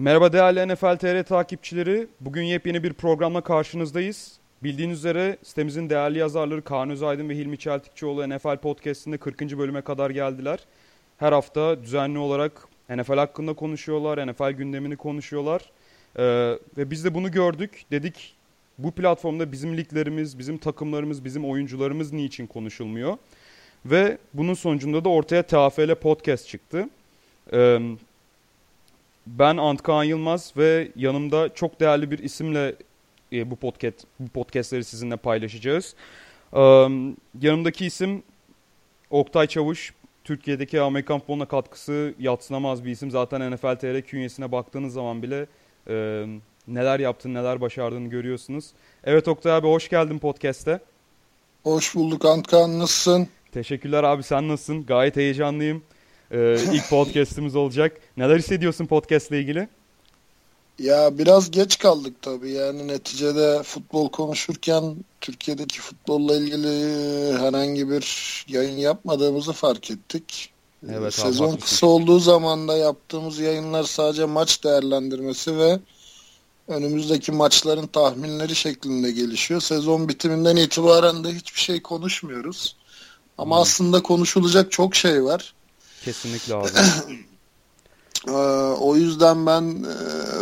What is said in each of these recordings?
Merhaba değerli NFL TR takipçileri. Bugün yepyeni bir programla karşınızdayız. Bildiğiniz üzere sitemizin değerli yazarları Kaan Özaydın ve Hilmi Çeltikçioğlu NFL Podcast'inde 40. bölüme kadar geldiler. Her hafta düzenli olarak NFL hakkında konuşuyorlar, NFL gündemini konuşuyorlar. Ee, ve biz de bunu gördük. Dedik bu platformda bizim liglerimiz, bizim takımlarımız, bizim oyuncularımız niçin konuşulmuyor? Ve bunun sonucunda da ortaya TFL Podcast çıktı. Ee, ben Antkan Yılmaz ve yanımda çok değerli bir isimle e, bu podcast bu podcastleri sizinle paylaşacağız. Ee, yanımdaki isim Oktay Çavuş. Türkiye'deki Amerikan futboluna katkısı yatsınamaz bir isim. Zaten NFL TR künyesine baktığınız zaman bile e, neler yaptığını, neler başardığını görüyorsunuz. Evet Oktay abi hoş geldin podcast'te. Hoş bulduk Antkan nasılsın? Teşekkürler abi sen nasılsın? Gayet heyecanlıyım. Ee, ilk podcast'imiz olacak. Neler hissediyorsun podcast ile ilgili? Ya biraz geç kaldık tabii. Yani neticede futbol konuşurken Türkiye'deki futbolla ilgili herhangi bir yayın yapmadığımızı fark ettik. Evet, Sezon kısa olduğu zaman da yaptığımız yayınlar sadece maç değerlendirmesi ve önümüzdeki maçların tahminleri şeklinde gelişiyor. Sezon bitiminden itibaren de hiçbir şey konuşmuyoruz. Ama hmm. aslında konuşulacak çok şey var. Kesinlikle abi. Ee, o yüzden ben e,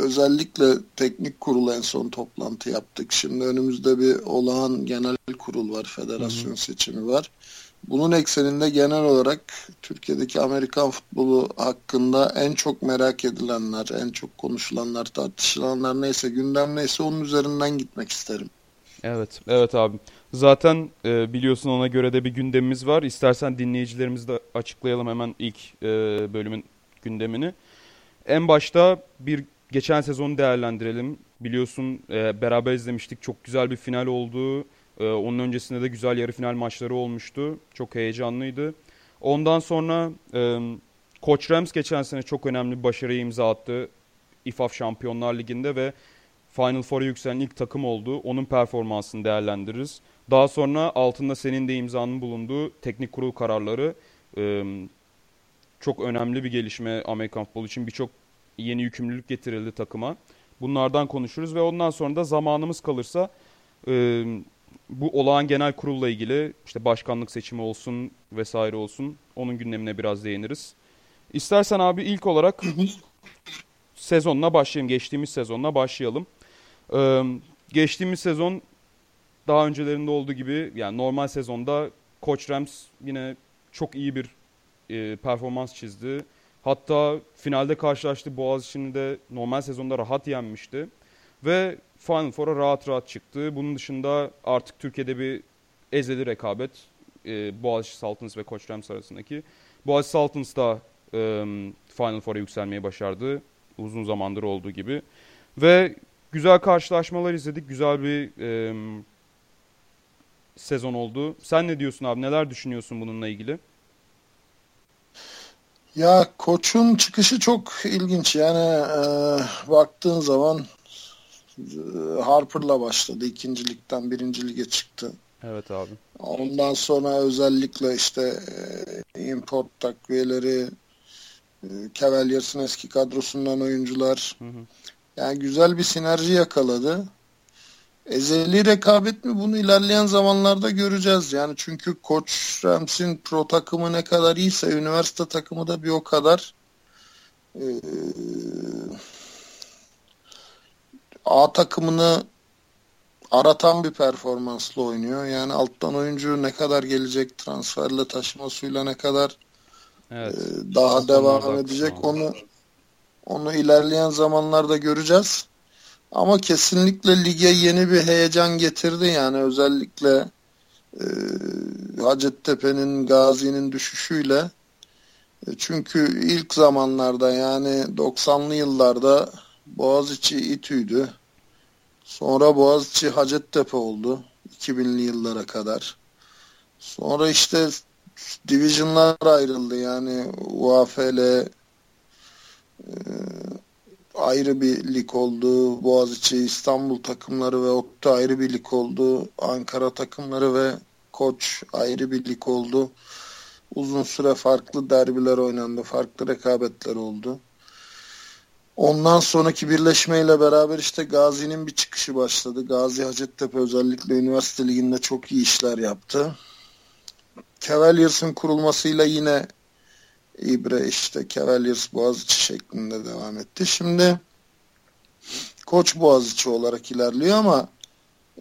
özellikle teknik kurul en son toplantı yaptık. Şimdi önümüzde bir olağan genel kurul var, federasyon Hı-hı. seçimi var. Bunun ekseninde genel olarak Türkiye'deki Amerikan futbolu hakkında en çok merak edilenler, en çok konuşulanlar, tartışılanlar neyse, gündem neyse onun üzerinden gitmek isterim. Evet, evet abi. Zaten e, biliyorsun ona göre de bir gündemimiz var. İstersen dinleyicilerimizi de açıklayalım hemen ilk e, bölümün gündemini. En başta bir geçen sezonu değerlendirelim. Biliyorsun e, beraber izlemiştik. Çok güzel bir final oldu. E, onun öncesinde de güzel yarı final maçları olmuştu. Çok heyecanlıydı. Ondan sonra e, Koç Rams geçen sene çok önemli bir başarıyı imza attı. İFAF Şampiyonlar Ligi'nde ve Final Four'a yükselen ilk takım oldu. Onun performansını değerlendiririz. Daha sonra altında senin de imzanın bulunduğu teknik kurul kararları e, çok önemli bir gelişme Amerikan futbolu için. Birçok yeni yükümlülük getirildi takıma. Bunlardan konuşuruz ve ondan sonra da zamanımız kalırsa e, bu olağan genel kurulla ilgili işte başkanlık seçimi olsun vesaire olsun onun gündemine biraz değiniriz. İstersen abi ilk olarak sezonla başlayayım. Geçtiğimiz sezonla başlayalım. Ee, geçtiğimiz sezon daha öncelerinde olduğu gibi yani normal sezonda Koç Rams yine çok iyi bir e, performans çizdi. Hatta finalde karşılaştı Boğaziçi'ni de normal sezonda rahat yenmişti. Ve Final Four'a rahat rahat çıktı. Bunun dışında artık Türkiye'de bir ezeli rekabet. E, Boğaziçi Saltins ve Koç Rams arasındaki. Boğaziçi Saltins da e, Final Four'a yükselmeyi başardı. Uzun zamandır olduğu gibi. Ve güzel karşılaşmalar izledik. Güzel bir e, sezon oldu. Sen ne diyorsun abi? Neler düşünüyorsun bununla ilgili? Ya koçun çıkışı çok ilginç. Yani e, baktığın zaman e, Harper'la başladı. İkincilikten birinci lige çıktı. Evet abi. Ondan sonra özellikle işte e, import takviyeleri e, Cavaliers'ın eski kadrosundan oyuncular. Hı hı. Yani güzel bir sinerji yakaladı. Ezeli rekabet mi bunu ilerleyen zamanlarda göreceğiz. Yani çünkü Koç Rams'in pro takımı ne kadar iyiyse üniversite takımı da bir o kadar ee, A takımını aratan bir performansla oynuyor. Yani alttan oyuncu ne kadar gelecek transferle taşımasıyla ne kadar evet. e, daha devam edecek onu onu ilerleyen zamanlarda göreceğiz. Ama kesinlikle lige yeni bir heyecan getirdi yani özellikle e, Hacettepe'nin Gazi'nin düşüşüyle e, çünkü ilk zamanlarda yani 90'lı yıllarda Boğaziçi İTÜ'ydü. Sonra Boğaziçi Hacettepe oldu 2000'li yıllara kadar. Sonra işte divisionlar ayrıldı yani UAFL e, ayrı bir lig oldu. Boğaziçi, İstanbul takımları ve ODTÜ ayrı bir lig oldu. Ankara takımları ve Koç ayrı bir lig oldu. Uzun süre farklı derbiler oynandı. Farklı rekabetler oldu. Ondan sonraki birleşmeyle beraber işte Gazi'nin bir çıkışı başladı. Gazi Hacettepe özellikle üniversite liginde çok iyi işler yaptı. Cavaliers'ın kurulmasıyla yine İbre işte Cavaliers Boğaziçi şeklinde devam etti. Şimdi Koç Boğaziçi olarak ilerliyor ama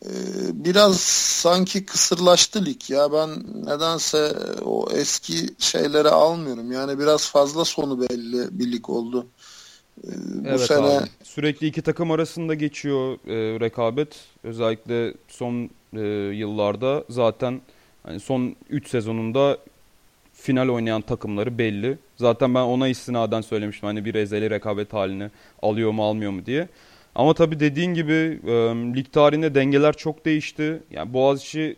e, biraz sanki kısırlaştı lig ya ben nedense o eski şeyleri almıyorum yani biraz fazla sonu belli bir lig oldu. E, bu evet sene abi. sürekli iki takım arasında geçiyor e, rekabet özellikle son e, yıllarda zaten hani son 3 sezonunda final oynayan takımları belli. Zaten ben ona istinaden söylemiştim hani bir ezeli rekabet halini alıyor mu almıyor mu diye. Ama tabii dediğin gibi e, lig tarihinde dengeler çok değişti. Yani Boğaziçi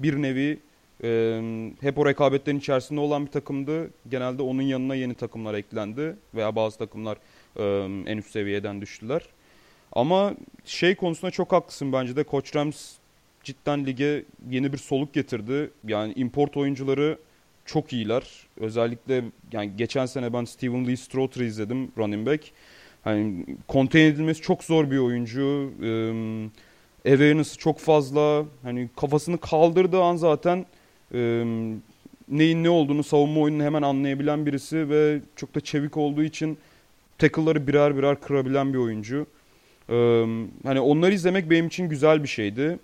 bir nevi e, hep o rekabetlerin içerisinde olan bir takımdı. Genelde onun yanına yeni takımlar eklendi veya bazı takımlar e, en üst seviyeden düştüler. Ama şey konusunda çok haklısın bence de. Koç Rams cidden lige yeni bir soluk getirdi. Yani import oyuncuları çok iyiler. Özellikle yani geçen sene ben Steven Lee Strother'ı izledim running back. Hani contain edilmesi çok zor bir oyuncu. Ee, awareness'ı çok fazla. Hani kafasını kaldırdığı an zaten e, neyin ne olduğunu savunma oyununu hemen anlayabilen birisi ve çok da çevik olduğu için tackle'ları birer birer kırabilen bir oyuncu. Ee, hani onları izlemek benim için güzel bir şeydi.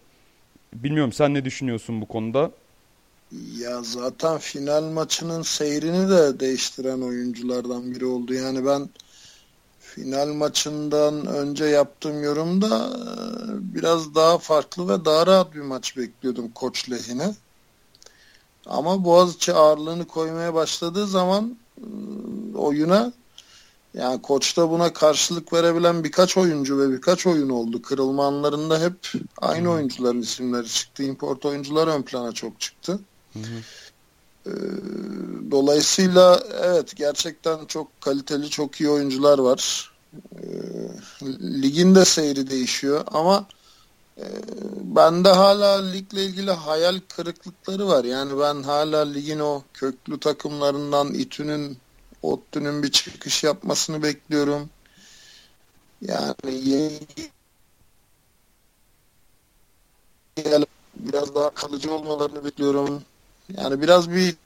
Bilmiyorum sen ne düşünüyorsun bu konuda? Ya zaten final maçının seyrini de değiştiren oyunculardan biri oldu. Yani ben final maçından önce yaptığım yorumda e, biraz daha farklı ve daha rahat bir maç bekliyordum koç lehine. Ama Boğaziçi ağırlığını koymaya başladığı zaman e, oyuna yani koçta buna karşılık verebilen birkaç oyuncu ve birkaç oyun oldu. Kırılma anlarında hep aynı oyuncuların isimleri çıktı. Import oyuncular ön plana çok çıktı. Hı. Ee, dolayısıyla evet gerçekten çok kaliteli, çok iyi oyuncular var. Ee, ligin de seyri değişiyor ama e, bende hala ligle ilgili hayal kırıklıkları var. Yani ben hala ligin o köklü takımlarından İTÜ'nün, ODTÜ'nün bir çıkış yapmasını bekliyorum. Yani biraz daha kalıcı olmalarını bekliyorum. Yani biraz bir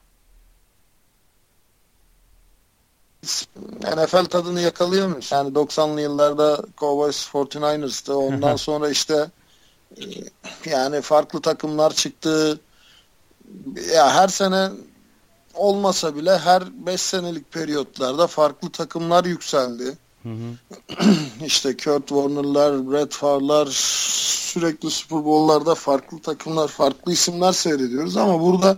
NFL tadını yakalıyormuş. Yani 90'lı yıllarda Cowboys 49ers'tı. Ondan sonra işte e, yani farklı takımlar çıktı. Ya her sene olmasa bile her 5 senelik periyotlarda farklı takımlar yükseldi. Hı işte Kurt Warner'lar, Brett Favre'lar sürekli Super Bowl'larda farklı takımlar, farklı isimler seyrediyoruz ama burada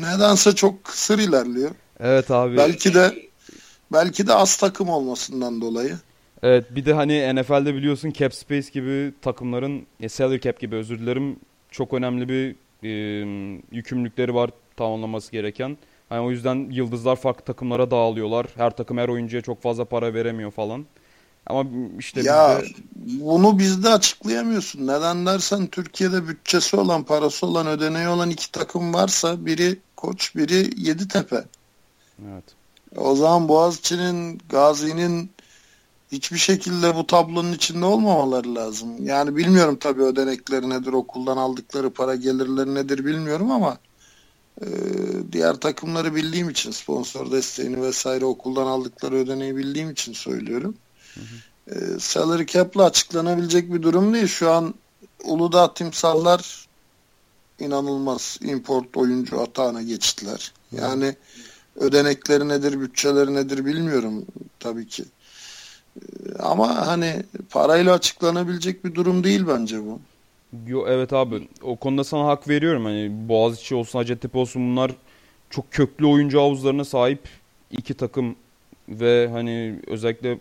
nedense çok kısır ilerliyor. Evet abi. Belki de belki de az takım olmasından dolayı. Evet bir de hani NFL'de biliyorsun cap space gibi takımların ya salary cap gibi özür dilerim çok önemli bir e, yükümlülükleri var tamamlaması gereken. Hani o yüzden yıldızlar farklı takımlara dağılıyorlar. Her takım her oyuncuya çok fazla para veremiyor falan. Ama işte ya bizde... bunu bizde açıklayamıyorsun. Neden dersen Türkiye'de bütçesi olan, parası olan, ödeneği olan iki takım varsa biri Koç, biri Yeditepe. Evet. O zaman Boğaziçi'nin, Gazi'nin hiçbir şekilde bu tablonun içinde olmamaları lazım. Yani bilmiyorum tabii ödenekleri nedir, okuldan aldıkları para gelirleri nedir bilmiyorum ama e, diğer takımları bildiğim için sponsor desteğini vesaire okuldan aldıkları ödeneği bildiğim için söylüyorum. Hı hı. E, salary cap'la açıklanabilecek bir durum değil. Şu an Uludağ Timsallar inanılmaz import oyuncu atağına geçtiler. Yani hı ödenekleri nedir, bütçeleri nedir bilmiyorum tabii ki. Ee, ama hani parayla açıklanabilecek bir durum değil bence bu. Yo, evet abi o konuda sana hak veriyorum. Hani Boğaziçi olsun Hacettepe olsun bunlar çok köklü oyuncu havuzlarına sahip iki takım ve hani özellikle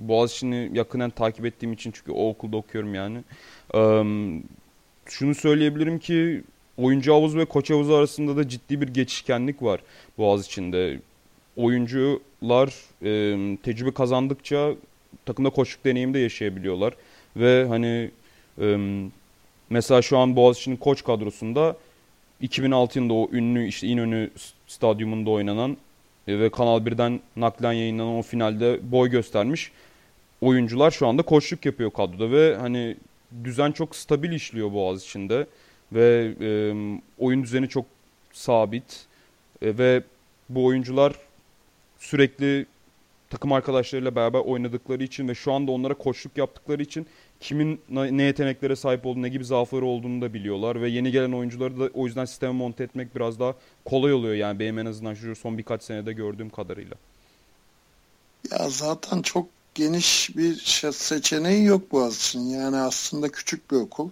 Boğaziçi'ni yakından takip ettiğim için çünkü o okulda okuyorum yani. Ee, şunu söyleyebilirim ki oyuncu havuzu ve koç havuzu arasında da ciddi bir geçişkenlik var Boğaz içinde. Oyuncular e, tecrübe kazandıkça takımda koçluk deneyimi de yaşayabiliyorlar. Ve hani mesela şu an Boğaziçi'nin koç kadrosunda 2006 yılında o ünlü işte İnönü stadyumunda oynanan e, ve Kanal 1'den naklen yayınlanan o finalde boy göstermiş oyuncular şu anda koçluk yapıyor kadroda ve hani düzen çok stabil işliyor Boğaz içinde ve e, oyun düzeni çok sabit e, ve bu oyuncular sürekli takım arkadaşlarıyla beraber oynadıkları için ve şu anda onlara koçluk yaptıkları için kimin ne yeteneklere sahip olduğunu, ne gibi zaafları olduğunu da biliyorlar ve yeni gelen oyuncuları da o yüzden sisteme monte etmek biraz daha kolay oluyor yani benim en azından şu son birkaç senede gördüğüm kadarıyla. Ya zaten çok geniş bir seçeneği yok Boğaziçi'nin. Yani aslında küçük bir okul.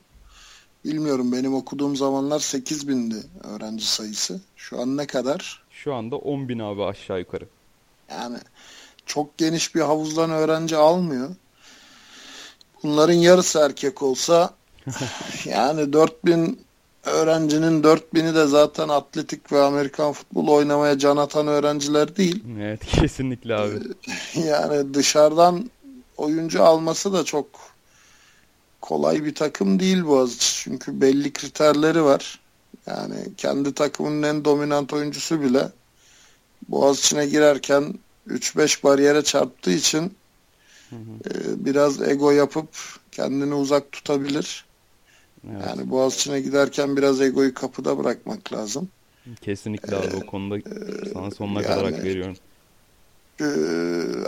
Bilmiyorum benim okuduğum zamanlar 8 bindi öğrenci sayısı. Şu an ne kadar? Şu anda 10 bin abi aşağı yukarı. Yani çok geniş bir havuzdan öğrenci almıyor. Bunların yarısı erkek olsa yani 4000 öğrencinin 4000'i de zaten atletik ve Amerikan futbolu oynamaya can atan öğrenciler değil. Evet kesinlikle abi. Yani dışarıdan oyuncu alması da çok kolay bir takım değil Boğaziçi. Çünkü belli kriterleri var. Yani kendi takımının en dominant oyuncusu bile Boğaziçi'ne girerken 3-5 bariyere çarptığı için hı hı. E, biraz ego yapıp kendini uzak tutabilir. Evet. Yani Boğaziçi'ne giderken biraz egoyu kapıda bırakmak lazım. Kesinlikle abi ee, o konuda sana sonuna yani, kadar hak veriyorum. E,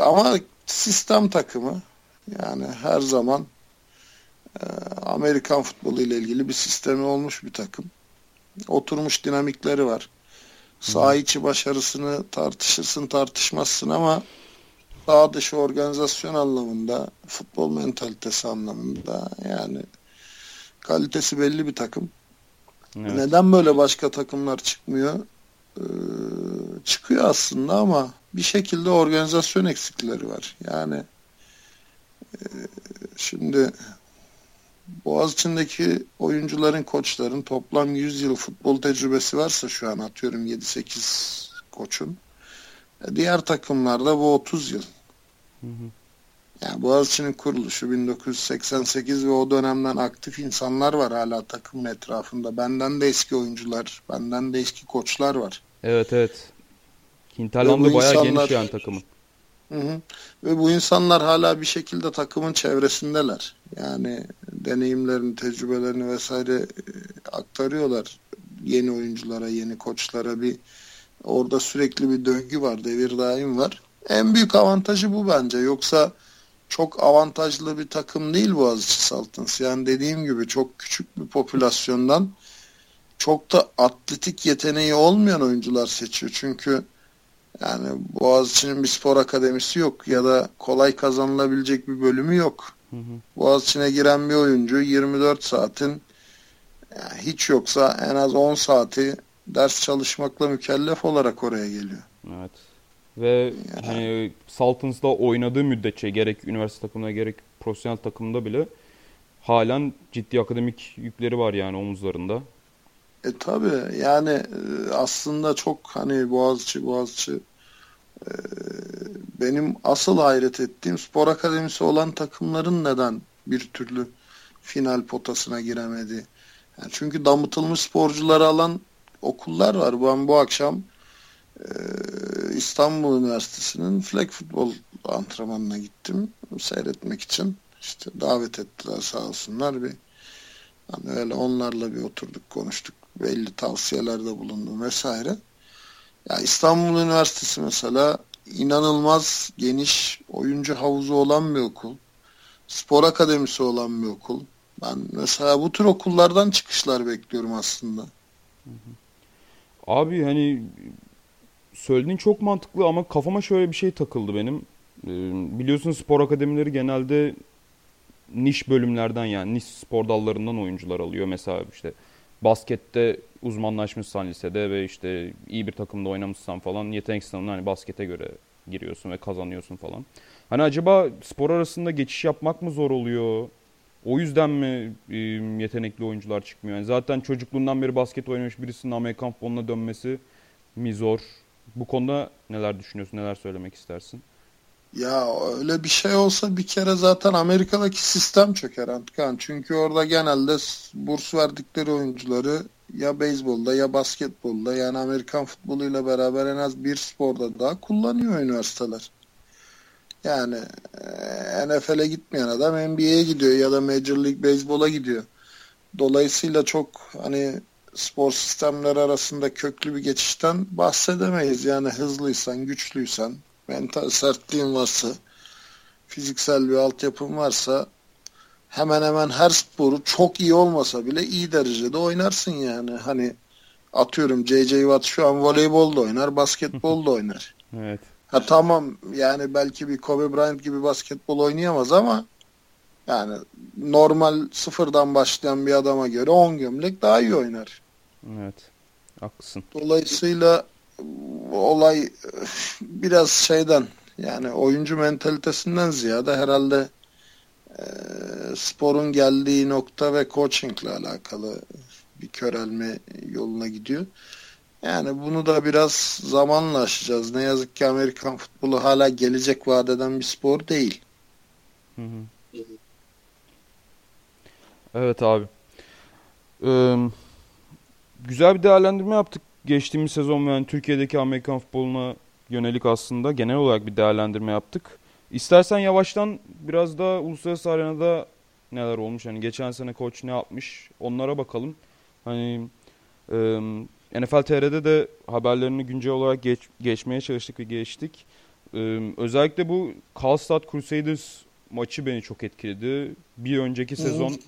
ama sistem takımı yani her zaman e, Amerikan futbolu ile ilgili bir sistemi olmuş bir takım. Oturmuş dinamikleri var. Sağ içi başarısını tartışırsın tartışmazsın ama sağ dışı organizasyon anlamında, futbol mentalitesi anlamında yani kalitesi belli bir takım. Evet. Neden böyle başka takımlar çıkmıyor? Ee, çıkıyor aslında ama bir şekilde organizasyon eksikleri var. Yani e, şimdi Boğaziçi'ndeki oyuncuların, koçların toplam 100 yıl futbol tecrübesi varsa şu an atıyorum 7-8 koçun. Diğer takımlarda bu 30 yıl. Hı hı. Yani Boğaziçi'nin kuruluşu 1988 ve o dönemden aktif insanlar var hala takımın etrafında. Benden de eski oyuncular, benden de eski koçlar var. Evet evet. Hinterland'ı bayağı insanlar, geniş yani takımın. Hı hı. Ve bu insanlar hala bir şekilde takımın çevresindeler. Yani deneyimlerini, tecrübelerini vesaire e, aktarıyorlar yeni oyunculara, yeni koçlara bir orada sürekli bir döngü var, devir daim var. En büyük avantajı bu bence. Yoksa çok avantajlı bir takım değil Boğaziçi Saltans. Yani dediğim gibi çok küçük bir popülasyondan çok da atletik yeteneği olmayan oyuncular seçiyor. Çünkü yani Boğaziçi'nin bir spor akademisi yok ya da kolay kazanılabilecek bir bölümü yok. Hı hı. Boğaziçi'ne giren bir oyuncu 24 saatin yani hiç yoksa en az 10 saati ders çalışmakla mükellef olarak oraya geliyor. Evet. Ve yani. hani Saltins'da oynadığı müddetçe gerek üniversite takımında gerek profesyonel takımda bile halen ciddi akademik yükleri var yani omuzlarında. E tabi yani e, aslında çok hani Boğaziçi Boğaziçi e, benim asıl hayret ettiğim spor akademisi olan takımların neden bir türlü final potasına giremedi. Yani çünkü damıtılmış sporcuları alan okullar var. Ben bu akşam e, İstanbul Üniversitesi'nin flag futbol antrenmanına gittim seyretmek için. İşte davet ettiler sağ olsunlar bir hani öyle onlarla bir oturduk konuştuk belli tavsiyelerde bulundum vesaire. Ya İstanbul Üniversitesi mesela inanılmaz geniş oyuncu havuzu olan bir okul. Spor akademisi olan bir okul. Ben mesela bu tür okullardan çıkışlar bekliyorum aslında. Abi hani söylediğin çok mantıklı ama kafama şöyle bir şey takıldı benim. Ee, biliyorsun spor akademileri genelde niş bölümlerden yani niş spor dallarından oyuncular alıyor. Mesela işte baskette uzmanlaşmışsan lisede ve işte iyi bir takımda oynamışsan falan yetenek sınavına hani baskete göre giriyorsun ve kazanıyorsun falan. Hani acaba spor arasında geçiş yapmak mı zor oluyor? O yüzden mi e, yetenekli oyuncular çıkmıyor? Yani zaten çocukluğundan beri basket oynamış birisinin Amerikan futboluna dönmesi mi zor? Bu konuda neler düşünüyorsun, neler söylemek istersin? Ya öyle bir şey olsa bir kere zaten Amerika'daki sistem çöker Antkan. Çünkü orada genelde burs verdikleri oyuncuları ya beyzbolda ya basketbolda yani Amerikan futboluyla beraber en az bir sporda daha kullanıyor üniversiteler. Yani e, NFL'e gitmeyen adam NBA'ye gidiyor ya da Major League Baseball'a gidiyor. Dolayısıyla çok hani spor sistemleri arasında köklü bir geçişten bahsedemeyiz. Yani hızlıysan, güçlüysen, mental sertliğin varsa, fiziksel bir altyapın varsa hemen hemen her sporu çok iyi olmasa bile iyi derecede oynarsın yani. Hani atıyorum J.J. Watt şu an voleybol da oynar, basketbol da oynar. evet. Ha tamam yani belki bir Kobe Bryant gibi basketbol oynayamaz ama yani normal sıfırdan başlayan bir adama göre 10 gömlek daha iyi oynar. Evet. Haklısın. Dolayısıyla olay biraz şeyden yani oyuncu mentalitesinden ziyade herhalde e, sporun geldiği nokta ve coachingle alakalı bir körelme yoluna gidiyor. Yani bunu da biraz zamanla aşacağız. Ne yazık ki Amerikan futbolu hala gelecek vadeden bir spor değil. Hı hı. Evet abi. Ee, güzel bir değerlendirme yaptık geçtiğimiz sezon yani Türkiye'deki Amerikan futboluna yönelik aslında genel olarak bir değerlendirme yaptık. İstersen yavaştan biraz da uluslararası arenada neler olmuş. Hani geçen sene koç ne yapmış onlara bakalım. Hani e, NFL TR'de de haberlerini güncel olarak geç, geçmeye çalıştık ve geçtik. E, özellikle bu Karlstad Crusaders maçı beni çok etkiledi. Bir önceki sezon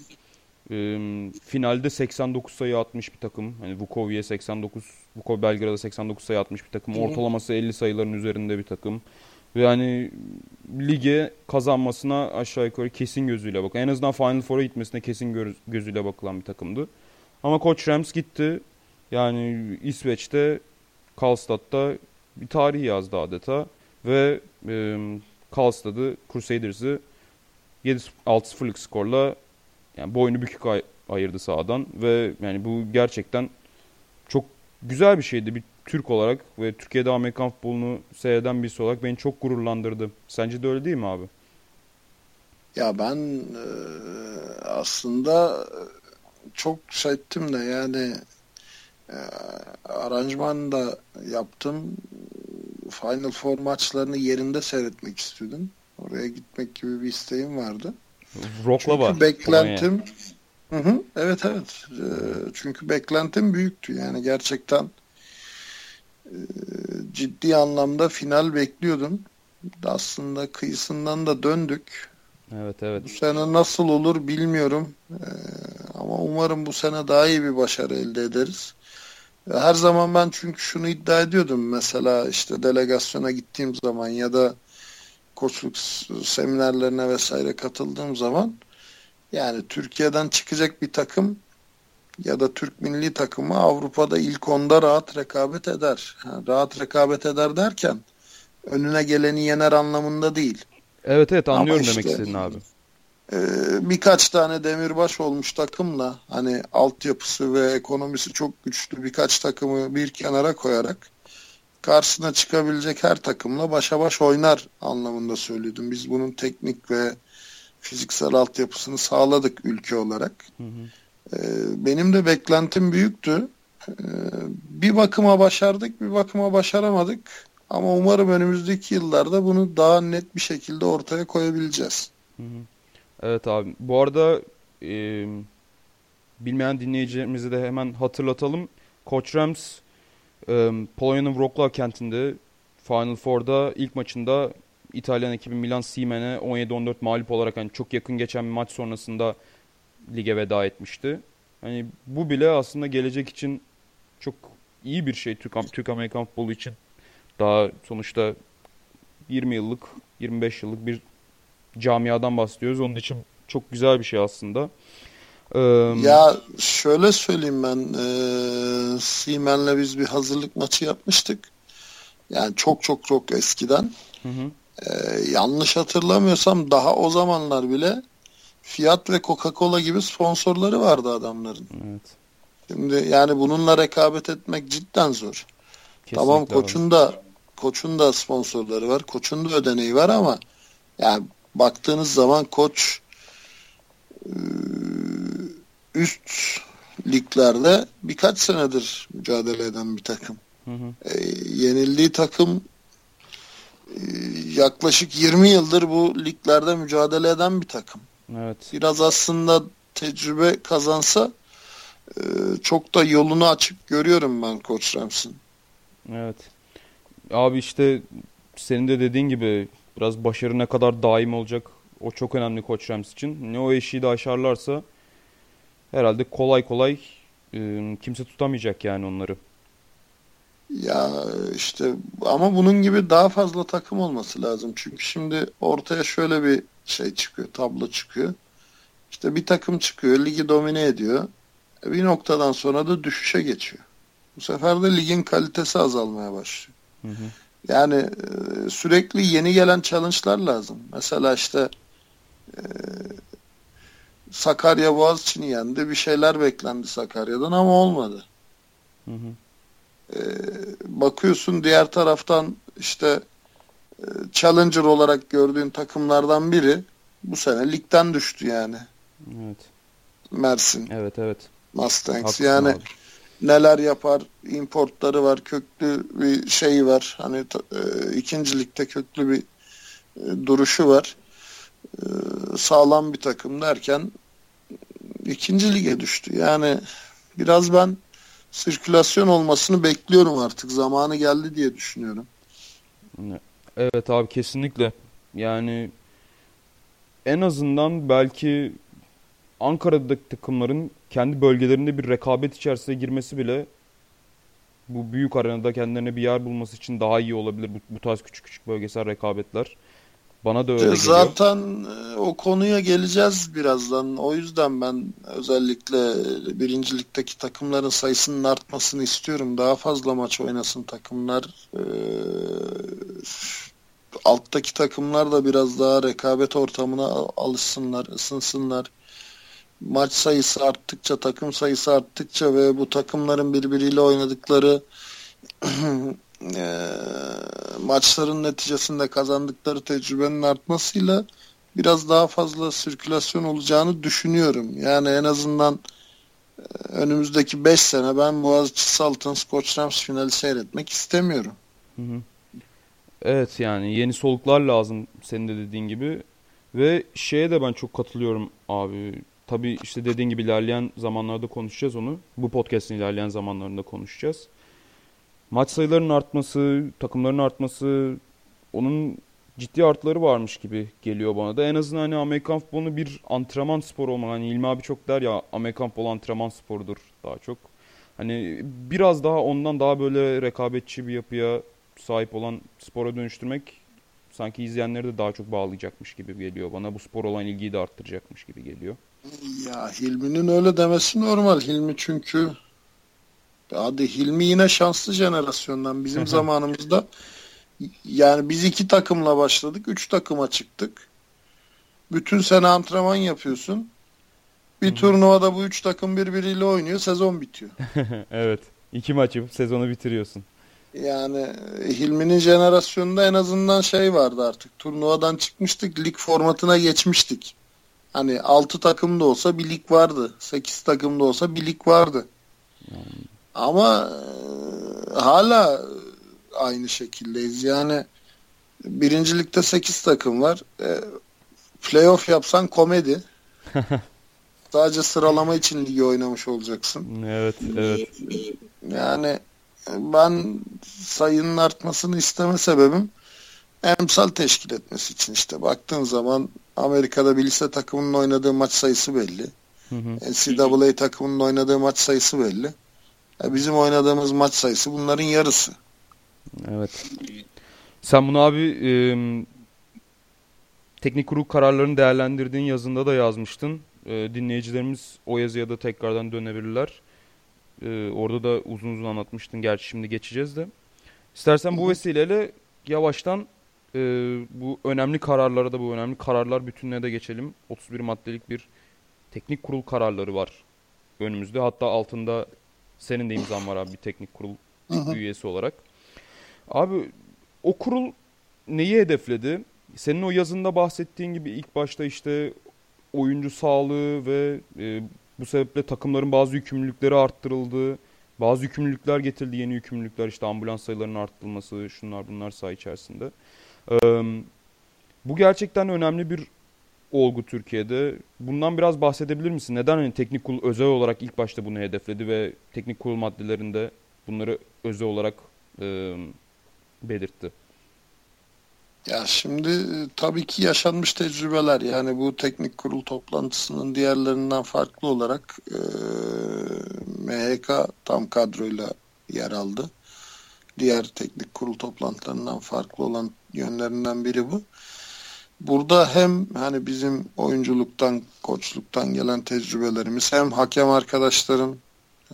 e, finalde 89 sayı atmış bir takım. Hani Vukovye 89, Vukov Belgrad'a 89 sayı atmış bir takım. Ortalaması 50 sayıların üzerinde bir takım. Ve yani lige kazanmasına aşağı yukarı kesin gözüyle bak. En azından Final Four'a gitmesine kesin göz, gözüyle bakılan bir takımdı. Ama Koç Rams gitti. Yani İsveç'te Karlstad'da bir tarih yazdı adeta. Ve e, Karlstad'ı, Crusaders'ı 7-6-0'lık skorla yani boynu bükük ay- ayırdı sahadan. Ve yani bu gerçekten çok güzel bir şeydi. Bir Türk olarak ve Türkiye'de Amerikan futbolunu seyreden birisi olarak beni çok gururlandırdı. Sence de öyle değil mi abi? Ya ben e, aslında çok şey ettim de yani e, aranjman da yaptım. Final Four maçlarını yerinde seyretmek istiyordum. Oraya gitmek gibi bir isteğim vardı. Roklava. Çünkü beklentim hı hı, evet evet. E, çünkü beklentim büyüktü. Yani gerçekten e, ciddi anlamda final bekliyordum. Aslında kıyısından da döndük. Evet evet. Bu sene nasıl olur bilmiyorum. Ee, ama umarım bu sene daha iyi bir başarı elde ederiz. Her zaman ben çünkü şunu iddia ediyordum. Mesela işte delegasyona gittiğim zaman ya da koçluk seminerlerine vesaire katıldığım zaman yani Türkiye'den çıkacak bir takım ya da Türk milli takımı Avrupa'da ilk onda rahat rekabet eder. Yani rahat rekabet eder derken önüne geleni yener anlamında değil. Evet evet anlıyorum Ama demek işte- istediğin abi. Ee, birkaç tane demirbaş olmuş takımla hani altyapısı ve ekonomisi çok güçlü birkaç takımı bir kenara koyarak karşısına çıkabilecek her takımla başa baş oynar anlamında söylüyordum. Biz bunun teknik ve fiziksel altyapısını sağladık ülke olarak. Hı hı. Ee, benim de beklentim büyüktü. Ee, bir bakıma başardık, bir bakıma başaramadık. Ama umarım önümüzdeki yıllarda bunu daha net bir şekilde ortaya koyabileceğiz. Hı hı. Evet abi. Bu arada e, bilmeyen dinleyicilerimizi de hemen hatırlatalım. Koç Rams e, Polonya'nın Wrocław kentinde Final Four'da ilk maçında İtalyan ekibi Milan Siemen'e 17-14 mağlup olarak hani çok yakın geçen bir maç sonrasında lige veda etmişti. Hani bu bile aslında gelecek için çok iyi bir şey Türk, Türk Amerikan futbolu için. Daha sonuçta 20 yıllık, 25 yıllık bir camiadan bahsediyoruz. Onun için çok güzel bir şey aslında. Ee, Ya şöyle söyleyeyim ben eee Siemen'le biz bir hazırlık maçı yapmıştık. Yani çok çok çok eskiden. hı hı, Eee, yanlış hatırlamıyorsam daha o zamanlar bile Fiat ve Coca-Cola gibi sponsorları vardı adamların. evet. Şimdi yani bununla rekabet etmek cidden zor. Tamam Kesinlikle koçun da koçun da sponsorları var. Koçun da ödeneği var ama yani baktığınız zaman koç eee, üst liglerde birkaç senedir mücadele eden bir takım. Hı hı. E, yenildiği takım e, yaklaşık 20 yıldır bu liglerde mücadele eden bir takım. Evet. Biraz aslında tecrübe kazansa e, çok da yolunu açık görüyorum ben Koç Rams'ın. Evet. Abi işte senin de dediğin gibi biraz başarı ne kadar daim olacak o çok önemli Koç Rams için. Ne o eşiği de aşarlarsa herhalde kolay kolay e, kimse tutamayacak yani onları. Ya işte ama bunun gibi daha fazla takım olması lazım. Çünkü şimdi ortaya şöyle bir şey çıkıyor, tablo çıkıyor. İşte bir takım çıkıyor, ligi domine ediyor. E, bir noktadan sonra da düşüşe geçiyor. Bu sefer de ligin kalitesi azalmaya başlıyor. Hı hı. Yani e, sürekli yeni gelen challenge'lar lazım. Mesela işte e, Sakarya Boğaziçi'ni yendi. Bir şeyler beklendi Sakarya'dan ama olmadı. Hı hı. E, bakıyorsun diğer taraftan işte e, Challenger olarak gördüğün takımlardan biri bu sene ligden düştü yani. Evet. Mersin. Evet evet. Mustangs. Haklısın yani abi. Neler yapar? Importları var. Köklü bir şeyi var. Hani e, ikinci ligde köklü bir e, duruşu var. E, sağlam bir takım derken ikinci lige düştü. Yani biraz ben sirkülasyon olmasını bekliyorum artık. Zamanı geldi diye düşünüyorum. Evet abi kesinlikle. Yani en azından belki Ankara'daki takımların kendi bölgelerinde bir rekabet içerisine girmesi bile bu büyük arenada kendilerine bir yer bulması için daha iyi olabilir bu, bu tarz küçük küçük bölgesel rekabetler. Bana da öyle geliyor. Zaten e, o konuya geleceğiz birazdan. O yüzden ben özellikle birincilikteki takımların sayısının artmasını istiyorum. Daha fazla maç oynasın takımlar. Ee, alttaki takımlar da biraz daha rekabet ortamına alışsınlar, ısınsınlar. Maç sayısı arttıkça, takım sayısı arttıkça ve bu takımların birbiriyle oynadıkları maçların neticesinde kazandıkları tecrübenin artmasıyla biraz daha fazla sirkülasyon olacağını düşünüyorum. Yani en azından önümüzdeki 5 sene ben Boğaziçi Saltans Koç Rams finali seyretmek istemiyorum. Hı hı. Evet yani yeni soluklar lazım senin de dediğin gibi. Ve şeye de ben çok katılıyorum abi. Tabii işte dediğin gibi ilerleyen zamanlarda konuşacağız onu. Bu podcast'in ilerleyen zamanlarında konuşacağız maç sayılarının artması, takımların artması onun ciddi artıları varmış gibi geliyor bana da. En azından hani Amerikan futbolunu bir antrenman sporu olmak. Hani İlmi abi çok der ya Amerikan futbolu antrenman sporudur daha çok. Hani biraz daha ondan daha böyle rekabetçi bir yapıya sahip olan spora dönüştürmek sanki izleyenleri de daha çok bağlayacakmış gibi geliyor bana. Bu spor olan ilgiyi de arttıracakmış gibi geliyor. Ya Hilmi'nin öyle demesi normal. Hilmi çünkü Hadi Hilmi yine şanslı jenerasyondan. Bizim zamanımızda yani biz iki takımla başladık. Üç takıma çıktık. Bütün sene antrenman yapıyorsun. Bir Hı-hı. turnuvada bu üç takım birbiriyle oynuyor. Sezon bitiyor. evet. İki maç yapıp sezonu bitiriyorsun. Yani Hilmi'nin jenerasyonunda en azından şey vardı artık. Turnuvadan çıkmıştık. Lig formatına geçmiştik. Hani 6 takım da olsa bir lig vardı. 8 takım da olsa bir lig vardı. Hmm. Ama e, hala aynı şekildeyiz. Yani birincilikte 8 takım var. E, playoff yapsan komedi. Sadece sıralama için ligi oynamış olacaksın. Evet, evet. Yani ben sayının artmasını isteme sebebim emsal teşkil etmesi için işte baktığın zaman Amerika'da bir lise takımının oynadığı maç sayısı belli. Hı hı. NCAA takımının oynadığı maç sayısı belli. Bizim oynadığımız maç sayısı bunların yarısı. Evet. Sen bunu abi e, teknik kurul kararlarını değerlendirdiğin yazında da yazmıştın. E, dinleyicilerimiz o yazıya da tekrardan dönebilirler. E, orada da uzun uzun anlatmıştın. Gerçi şimdi geçeceğiz de. İstersen bu vesileyle yavaştan e, bu önemli kararlara da bu önemli kararlar bütününe de geçelim. 31 maddelik bir teknik kurul kararları var önümüzde. Hatta altında senin de imzan var abi bir teknik kurul üyesi olarak. Abi o kurul neyi hedefledi? Senin o yazında bahsettiğin gibi ilk başta işte oyuncu sağlığı ve e, Bu sebeple takımların bazı yükümlülükleri arttırıldı. Bazı yükümlülükler getirdi, yeni yükümlülükler işte ambulans sayılarının arttırılması, şunlar bunlar saha içerisinde. bu gerçekten önemli bir olgu Türkiye'de. Bundan biraz bahsedebilir misin? Neden hani teknik kurul özel olarak ilk başta bunu hedefledi ve teknik kurul maddelerinde bunları özel olarak e, belirtti? Ya şimdi e, tabii ki yaşanmış tecrübeler yani bu teknik kurul toplantısının diğerlerinden farklı olarak e, MHK tam kadroyla yer aldı. Diğer teknik kurul toplantılarından farklı olan yönlerinden biri bu. Burada hem hani bizim oyunculuktan, koçluktan gelen tecrübelerimiz hem hakem arkadaşların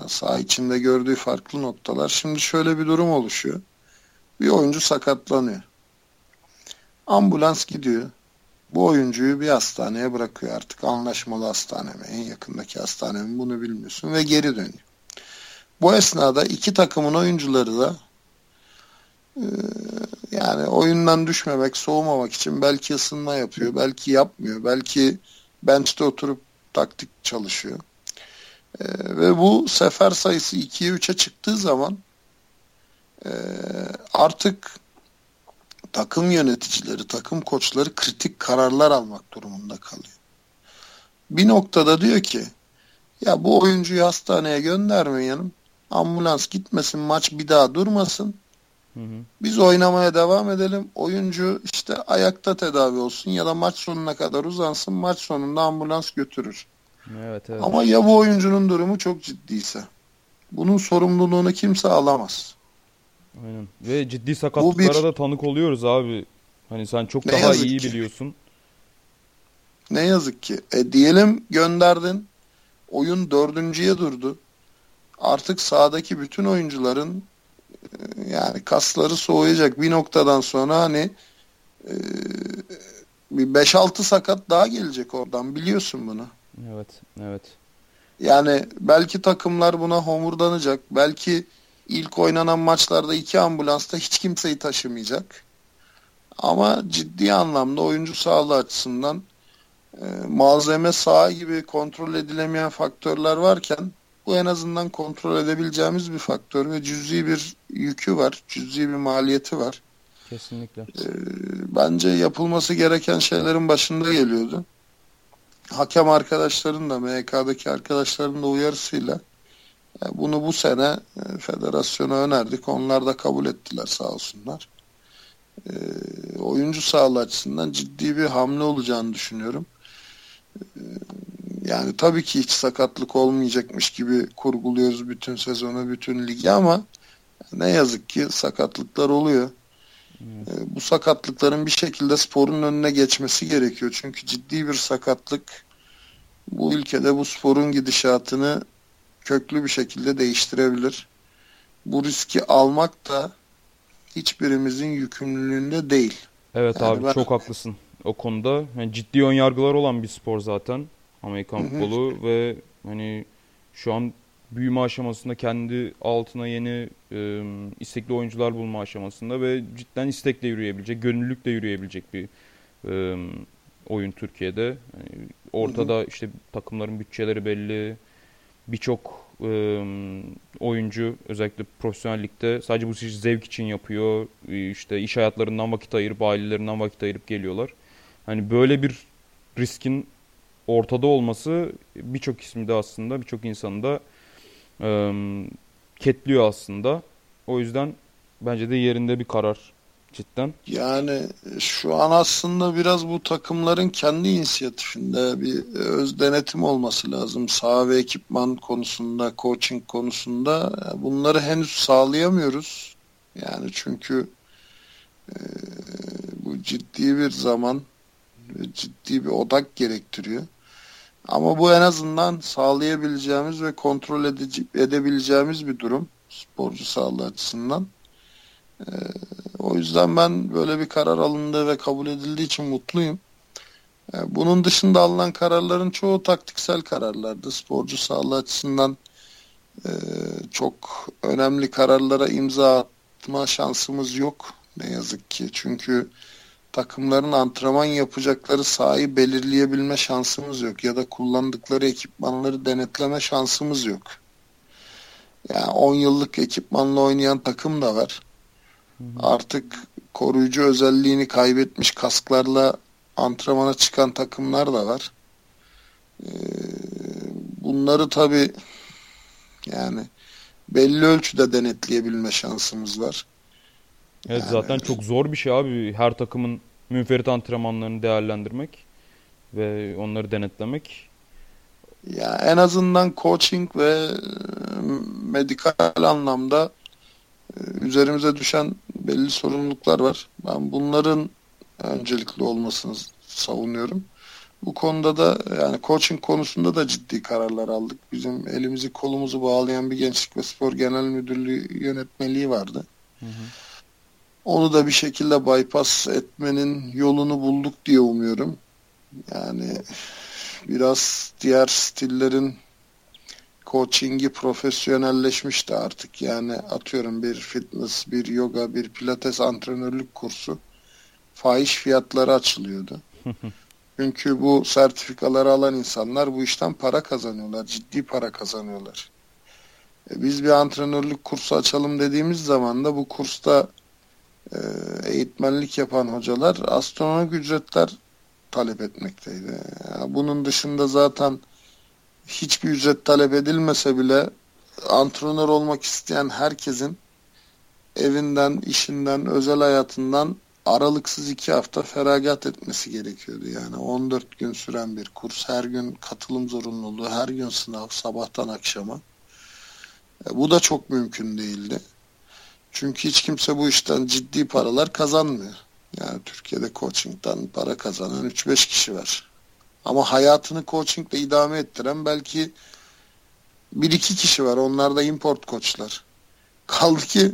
saha içinde gördüğü farklı noktalar. Şimdi şöyle bir durum oluşuyor. Bir oyuncu sakatlanıyor. Ambulans gidiyor. Bu oyuncuyu bir hastaneye bırakıyor artık. Anlaşmalı hastane mi, en yakındaki hastane mi bunu bilmiyorsun ve geri dönüyor. Bu esnada iki takımın oyuncuları da e, yani oyundan düşmemek, soğumamak için belki ısınma yapıyor, belki yapmıyor, belki bench'te oturup taktik çalışıyor. E, ve bu sefer sayısı 2'ye 3'e çıktığı zaman e, artık takım yöneticileri, takım koçları kritik kararlar almak durumunda kalıyor. Bir noktada diyor ki ya bu oyuncuyu hastaneye göndermeyelim. Ambulans gitmesin, maç bir daha durmasın. Hı hı. Biz oynamaya devam edelim. Oyuncu işte ayakta tedavi olsun ya da maç sonuna kadar uzansın. Maç sonunda ambulans götürür. Evet, evet. Ama ya bu oyuncunun durumu çok ciddiyse? Bunun sorumluluğunu kimse alamaz. Aynen. Ve ciddi sakatlıklara bir... da tanık oluyoruz abi. Hani sen çok ne daha iyi ki. biliyorsun. Ne yazık ki. E diyelim gönderdin. Oyun dördüncüye durdu. Artık sahadaki bütün oyuncuların e, yani kasları soğuyacak bir noktadan sonra hani e, bir 5-6 sakat daha gelecek oradan biliyorsun bunu. Evet, evet. Yani belki takımlar buna homurdanacak. Belki ilk oynanan maçlarda iki ambulansta hiç kimseyi taşımayacak. Ama ciddi anlamda oyuncu sağlığı açısından e, malzeme saha gibi kontrol edilemeyen faktörler varken bu en azından kontrol edebileceğimiz bir faktör ve cüzi bir yükü var, cüzi bir maliyeti var. Kesinlikle. E, bence yapılması gereken şeylerin başında geliyordu. Hakem arkadaşların da MHK'daki arkadaşların da uyarısıyla bunu bu sene e, federasyona önerdik. Onlar da kabul ettiler sağ olsunlar. E, oyuncu sağlığı açısından ciddi bir hamle olacağını düşünüyorum. E, yani tabii ki hiç sakatlık olmayacakmış gibi kurguluyoruz bütün sezonu, bütün ligi ama ne yazık ki sakatlıklar oluyor. Hmm. Bu sakatlıkların bir şekilde sporun önüne geçmesi gerekiyor. Çünkü ciddi bir sakatlık bu ülkede bu sporun gidişatını köklü bir şekilde değiştirebilir. Bu riski almak da hiçbirimizin yükümlülüğünde değil. Evet yani abi ben... çok haklısın o konuda. Yani ciddi ön yargılar olan bir spor zaten Amerikan futbolu ve hani şu an büyüme aşamasında kendi altına yeni e, istekli oyuncular bulma aşamasında ve cidden istekle yürüyebilecek, gönüllülükle yürüyebilecek bir e, oyun Türkiye'de. Yani ortada hı hı. işte takımların bütçeleri belli, birçok e, oyuncu özellikle profesyonel ligde sadece bu işi zevk için yapıyor. İşte iş hayatlarından vakit ayırıp ailelerinden vakit ayırıp geliyorlar. Hani böyle bir riskin ortada olması birçok ismi de aslında birçok insanı da e, ketliyor aslında. O yüzden bence de yerinde bir karar cidden. Yani şu an aslında biraz bu takımların kendi inisiyatifinde bir öz denetim olması lazım. Saha ve ekipman konusunda, coaching konusunda bunları henüz sağlayamıyoruz. Yani çünkü e, bu ciddi bir zaman ve ciddi bir odak gerektiriyor. Ama bu en azından sağlayabileceğimiz ve kontrol edebileceğimiz bir durum sporcu sağlığı açısından. Ee, o yüzden ben böyle bir karar alındı ve kabul edildiği için mutluyum. Ee, bunun dışında alınan kararların çoğu taktiksel kararlardı. Sporcu sağlığı açısından e, çok önemli kararlara imza atma şansımız yok ne yazık ki. Çünkü takımların antrenman yapacakları sahayı belirleyebilme şansımız yok ya da kullandıkları ekipmanları denetleme şansımız yok. Yani 10 yıllık ekipmanla oynayan takım da var. Artık koruyucu özelliğini kaybetmiş kasklarla antrenmana çıkan takımlar da var. Ee, bunları tabi yani belli ölçüde denetleyebilme şansımız var. Evet yani, zaten çok zor bir şey abi her takımın münferit antrenmanlarını değerlendirmek ve onları denetlemek. Ya en azından coaching ve e, medikal anlamda üzerimize düşen belli sorumluluklar var. Ben bunların öncelikli olmasını savunuyorum. Bu konuda da yani coaching konusunda da ciddi kararlar aldık. Bizim elimizi kolumuzu bağlayan bir gençlik ve spor genel müdürlüğü yönetmeliği vardı. Hı hı. Onu da bir şekilde bypass etmenin yolunu bulduk diye umuyorum. Yani biraz diğer stillerin coachingi profesyonelleşmişti artık. Yani atıyorum bir fitness, bir yoga, bir pilates antrenörlük kursu fahiş fiyatları açılıyordu. Çünkü bu sertifikaları alan insanlar bu işten para kazanıyorlar. Ciddi para kazanıyorlar. E biz bir antrenörlük kursu açalım dediğimiz zaman da bu kursta e, eğitmenlik yapan hocalar astronomik ücretler talep etmekteydi. Yani bunun dışında zaten hiçbir ücret talep edilmese bile antrenör olmak isteyen herkesin evinden, işinden, özel hayatından aralıksız iki hafta feragat etmesi gerekiyordu. Yani 14 gün süren bir kurs, her gün katılım zorunluluğu, her gün sınav sabahtan akşama. E, bu da çok mümkün değildi. Çünkü hiç kimse bu işten ciddi paralar kazanmıyor. Yani Türkiye'de coaching'den para kazanan 3-5 kişi var. Ama hayatını coachingle idame ettiren belki bir iki kişi var. Onlar da import koçlar. Kaldı ki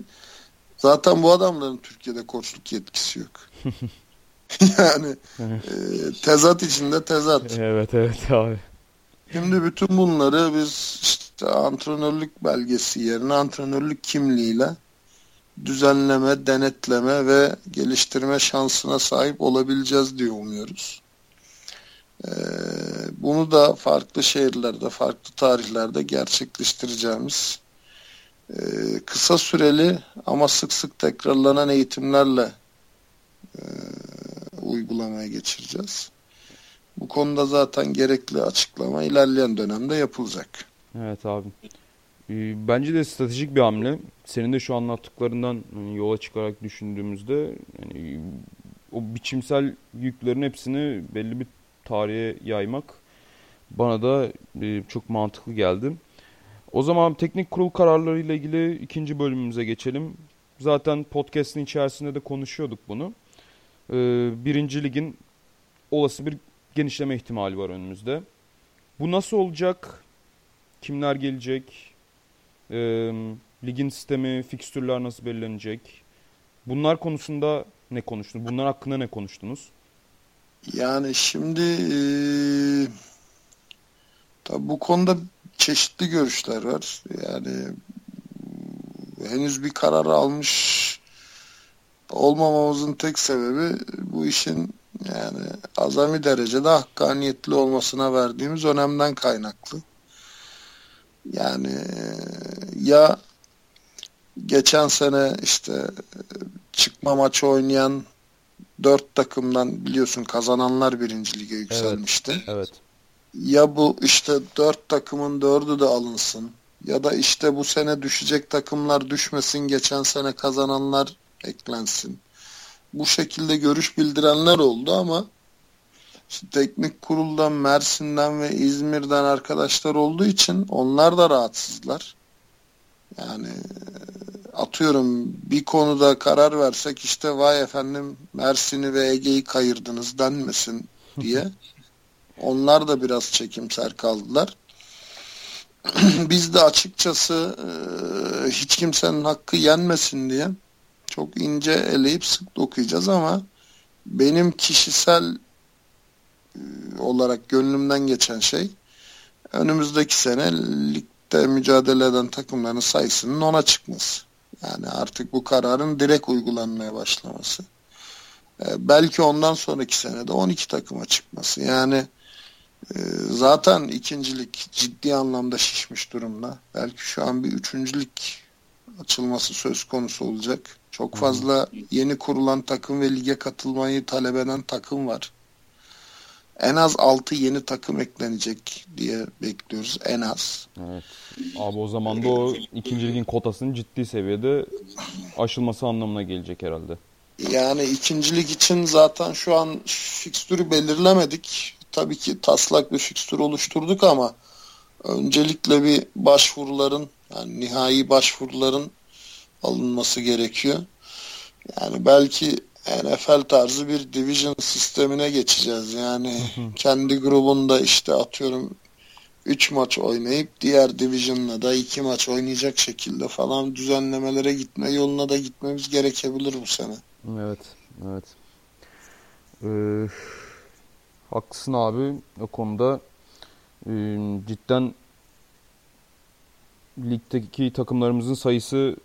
zaten bu adamların Türkiye'de koçluk yetkisi yok. yani e, tezat içinde tezat. Evet evet abi. Şimdi bütün bunları biz işte antrenörlük belgesi yerine antrenörlük kimliğiyle düzenleme, denetleme ve geliştirme şansına sahip olabileceğiz diye umuyoruz. Ee, bunu da farklı şehirlerde, farklı tarihlerde gerçekleştireceğimiz e, kısa süreli ama sık sık tekrarlanan eğitimlerle e, uygulamaya geçireceğiz. Bu konuda zaten gerekli açıklama ilerleyen dönemde yapılacak. Evet abi. Ee, bence de stratejik bir hamle. Senin de şu anlattıklarından hani, yola çıkarak düşündüğümüzde yani, o biçimsel yüklerin hepsini belli bir tarihe yaymak bana da e, çok mantıklı geldi. O zaman teknik kurul kararları ile ilgili ikinci bölümümüze geçelim. Zaten podcast'in içerisinde de konuşuyorduk bunu. Ee, birinci ligin olası bir genişleme ihtimali var önümüzde. Bu nasıl olacak? Kimler gelecek? E, ligin sistemi, fikstürler nasıl belirlenecek? Bunlar konusunda ne konuştunuz? Bunlar hakkında ne konuştunuz? Yani şimdi e, tabi bu konuda çeşitli görüşler var. Yani henüz bir karar almış olmamamızın tek sebebi bu işin yani azami derecede hakkaniyetli olmasına verdiğimiz önemden kaynaklı. Yani ya geçen sene işte çıkma maçı oynayan dört takımdan biliyorsun kazananlar birinci lige yükselmişti. Evet. evet. Ya bu işte dört takımın dördü de alınsın ya da işte bu sene düşecek takımlar düşmesin geçen sene kazananlar eklensin. Bu şekilde görüş bildirenler oldu ama işte teknik kuruldan, Mersin'den ve İzmir'den arkadaşlar olduğu için onlar da rahatsızlar. Yani atıyorum bir konuda karar versek işte vay efendim Mersin'i ve Ege'yi kayırdınız denmesin diye. Onlar da biraz çekimser kaldılar. Biz de açıkçası hiç kimsenin hakkı yenmesin diye çok ince eleyip sık dokuyacağız ama benim kişisel olarak gönlümden geçen şey önümüzdeki sene ligde mücadele eden takımların sayısının ona çıkması. Yani artık bu kararın direkt uygulanmaya başlaması. E, belki ondan sonraki senede 12 takıma çıkması. Yani e, zaten ikincilik ciddi anlamda şişmiş durumda. Belki şu an bir üçüncülük açılması söz konusu olacak. Çok fazla yeni kurulan takım ve lige katılmayı talep eden takım var. En az 6 yeni takım eklenecek diye bekliyoruz. En az. Evet. Abi o zaman da o ikinci ligin kotasının ciddi seviyede aşılması anlamına gelecek herhalde. Yani ikincilik için zaten şu an fikstürü belirlemedik. Tabii ki taslak bir fikstür oluşturduk ama öncelikle bir başvuruların yani nihai başvuruların alınması gerekiyor. Yani belki NFL tarzı bir division sistemine geçeceğiz. Yani kendi grubunda işte atıyorum 3 maç oynayıp diğer division'la da 2 maç oynayacak şekilde falan düzenlemelere gitme yoluna da gitmemiz gerekebilir bu sene. Evet, evet. Ee, haklısın abi o konuda. Ee, cidden ligdeki takımlarımızın sayısı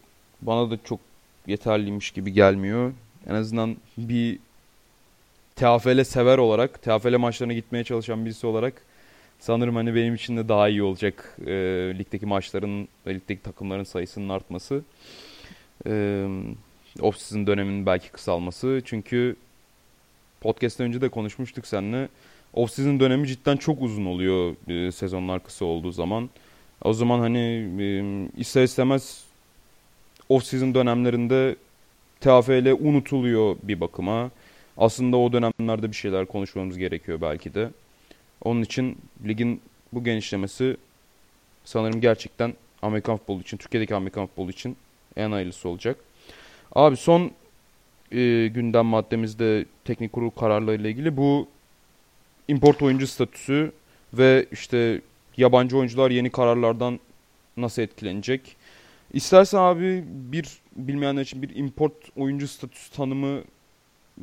bana da çok yeterliymiş gibi gelmiyor. En azından bir TFL sever olarak, TFL maçlarına gitmeye çalışan birisi olarak sanırım hani benim için de daha iyi olacak e, ligdeki maçların ve ligdeki takımların sayısının artması. E, off-season döneminin belki kısalması. Çünkü podcast'ten önce de konuşmuştuk seninle. Off-season dönemi cidden çok uzun oluyor e, sezonlar kısa olduğu zaman. O zaman hani e, ister istemez off-season dönemlerinde TFL unutuluyor bir bakıma. Aslında o dönemlerde bir şeyler konuşmamız gerekiyor belki de. Onun için ligin bu genişlemesi sanırım gerçekten Amerikan futbolu için, Türkiye'deki Amerikan futbolu için en hayırlısı olacak. Abi son e, gündem maddemizde teknik kurul kararlarıyla ilgili bu import oyuncu statüsü ve işte yabancı oyuncular yeni kararlardan nasıl etkilenecek? İstersen abi bir bilmeyenler için bir import oyuncu statüsü tanımı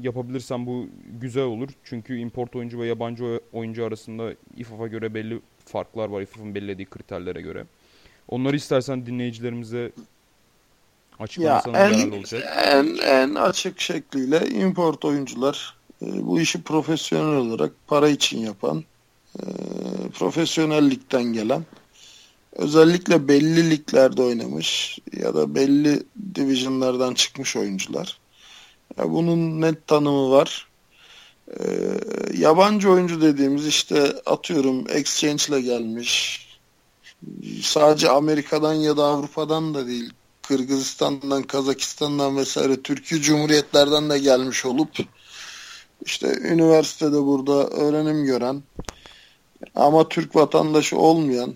yapabilirsen bu güzel olur. Çünkü import oyuncu ve yabancı oyuncu arasında İFAF'a göre belli farklar var. İFAF'ın belirlediği kriterlere göre. Onları istersen dinleyicilerimize açıklasan ya en, olacak. En, en açık şekliyle import oyuncular e, bu işi profesyonel olarak para için yapan e, profesyonellikten gelen özellikle belli liglerde oynamış ya da belli divisionlardan çıkmış oyuncular. Ya bunun net tanımı var. Ee, yabancı oyuncu dediğimiz işte atıyorum exchange ile gelmiş. Sadece Amerika'dan ya da Avrupa'dan da değil. Kırgızistan'dan, Kazakistan'dan vesaire Türkiye Cumhuriyetlerden de gelmiş olup işte üniversitede burada öğrenim gören ama Türk vatandaşı olmayan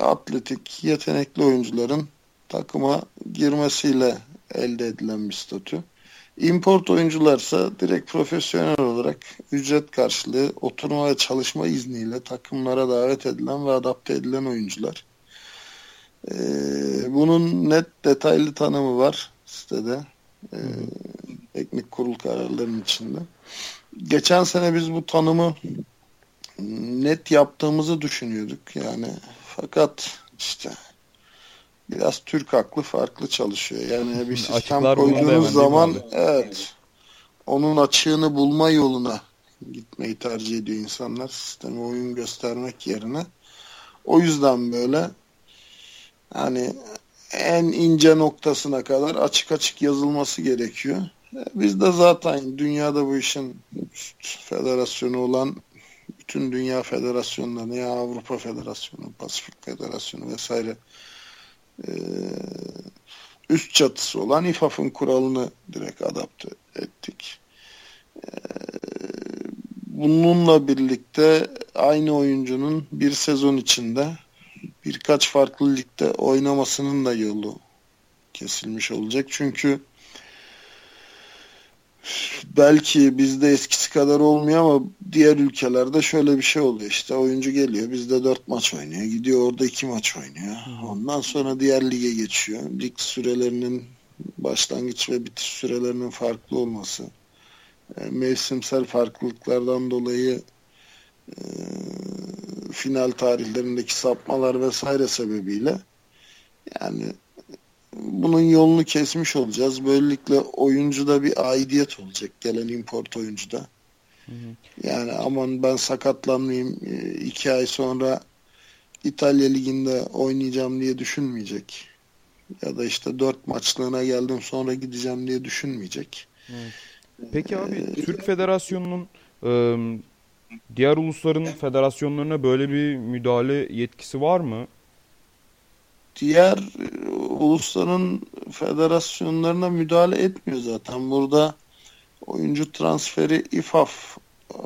atletik, yetenekli oyuncuların takıma girmesiyle elde edilen bir statü. Import oyuncularsa direkt profesyonel olarak ücret karşılığı oturma ve çalışma izniyle takımlara davet edilen ve adapte edilen oyuncular. Ee, bunun net detaylı tanımı var sitede. Ee, teknik kurul kararlarının içinde. Geçen sene biz bu tanımı net yaptığımızı düşünüyorduk yani. Fakat işte biraz Türk aklı farklı çalışıyor. Yani bir sistem koyduğunuz zaman evet onun açığını bulma yoluna gitmeyi tercih ediyor insanlar. Sisteme oyun göstermek yerine. O yüzden böyle hani en ince noktasına kadar açık açık yazılması gerekiyor. Biz de zaten dünyada bu işin federasyonu olan bütün dünya federasyonlarını ya Avrupa Federasyonu, Pasifik Federasyonu vesaire e, üst çatısı olan İFAF'ın kuralını direkt adapte ettik. E, bununla birlikte aynı oyuncunun bir sezon içinde birkaç farklı ligde oynamasının da yolu kesilmiş olacak. Çünkü belki bizde eskisi kadar olmuyor ama diğer ülkelerde şöyle bir şey oluyor. İşte oyuncu geliyor bizde dört maç oynuyor gidiyor orada iki maç oynuyor. Ondan sonra diğer lige geçiyor. Lig sürelerinin başlangıç ve bitiş sürelerinin farklı olması e, mevsimsel farklılıklardan dolayı e, final tarihlerindeki sapmalar vesaire sebebiyle yani bunun yolunu kesmiş olacağız. Böylelikle oyuncuda bir aidiyet olacak gelen import oyuncuda. Yani aman ben sakatlanmayayım e, iki ay sonra İtalya Ligi'nde oynayacağım diye düşünmeyecek. Ya da işte dört maçlığına geldim sonra gideceğim diye düşünmeyecek. Evet. Peki abi ee, Türk Federasyonu'nun e, diğer ulusların federasyonlarına böyle bir müdahale yetkisi var mı? Diğer e, ulusların federasyonlarına müdahale etmiyor zaten. Burada oyuncu transferi İFAF e,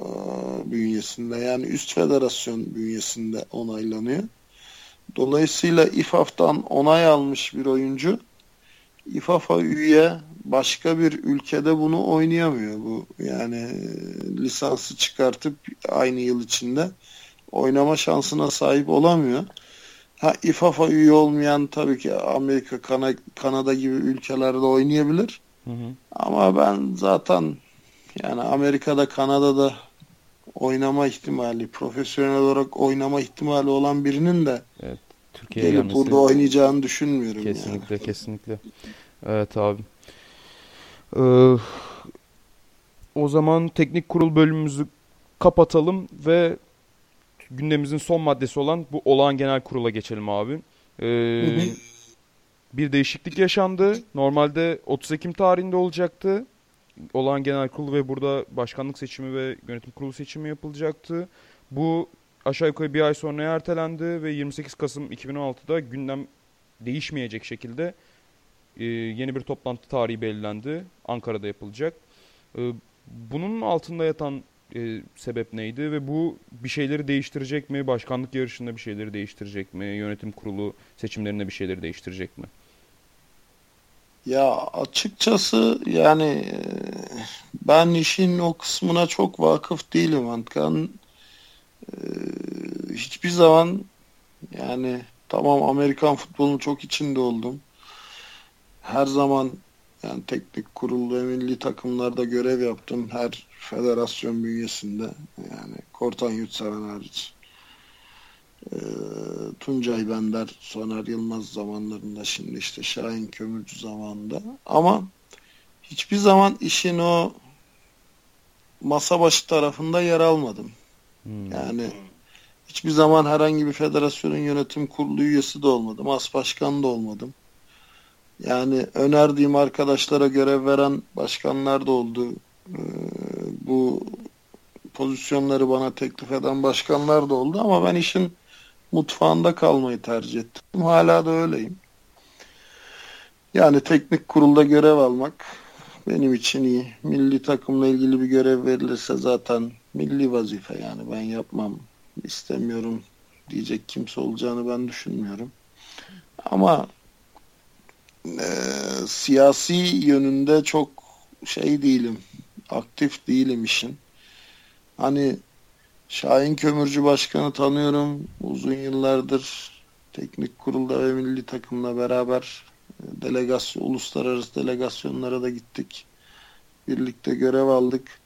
bünyesinde yani üst federasyon bünyesinde onaylanıyor. Dolayısıyla İFAF'tan onay almış bir oyuncu İFAF'a üye başka bir ülkede bunu oynayamıyor bu. Yani e, lisansı çıkartıp aynı yıl içinde oynama şansına sahip olamıyor. Ha İFAF'a üye olmayan tabii ki Amerika, Kana, Kanada gibi ülkelerde oynayabilir. Hı hı. Ama ben zaten yani Amerika'da, Kanada'da oynama ihtimali, profesyonel olarak oynama ihtimali olan birinin de evet, Türkiye'ye gelip burada oynayacağını düşünmüyorum. Kesinlikle, yani. kesinlikle. Evet abi. Ee, o zaman teknik kurul bölümümüzü kapatalım ve gündemimizin son maddesi olan bu olağan genel kurula geçelim abi. Ee, Bir değişiklik yaşandı. Normalde 30 Ekim tarihinde olacaktı. Olağan genel kurul ve burada başkanlık seçimi ve yönetim kurulu seçimi yapılacaktı. Bu aşağı yukarı bir ay sonra ertelendi ve 28 Kasım 2016'da gündem değişmeyecek şekilde e, yeni bir toplantı tarihi belirlendi. Ankara'da yapılacak. E, bunun altında yatan e, sebep neydi ve bu bir şeyleri değiştirecek mi? Başkanlık yarışında bir şeyleri değiştirecek mi? Yönetim kurulu seçimlerinde bir şeyleri değiştirecek mi? Ya açıkçası yani e, ben işin o kısmına çok vakıf değilim Antkan. Ee, hiçbir zaman yani tamam Amerikan futbolunun çok içinde oldum. Her zaman yani teknik kurul ve milli takımlarda görev yaptım. Her federasyon bünyesinde. Yani Kortan Yurtseven hariç. E, Tuncay Bender, Soner Yılmaz zamanlarında şimdi işte Şahin Kömürcü zamanında. Ama hiçbir zaman işin o masa başı tarafında yer almadım. Hmm. Yani hiçbir zaman herhangi bir federasyonun yönetim kurulu üyesi de olmadım. As başkan da olmadım. Yani önerdiğim arkadaşlara görev veren başkanlar da oldu. Ee, bu pozisyonları bana teklif eden başkanlar da oldu ama ben işin mutfağında kalmayı tercih ettim. Hala da öyleyim. Yani teknik kurulda görev almak benim için iyi. Milli takımla ilgili bir görev verilirse zaten milli vazife yani ben yapmam istemiyorum diyecek kimse olacağını ben düşünmüyorum. Ama e, siyasi yönünde çok şey değilim. Aktif değilim işin. Hani Şahin Kömürcü Başkanı tanıyorum. Uzun yıllardır teknik kurulda ve milli takımla beraber e, delegasyon, uluslararası delegasyonlara da gittik. Birlikte görev aldık.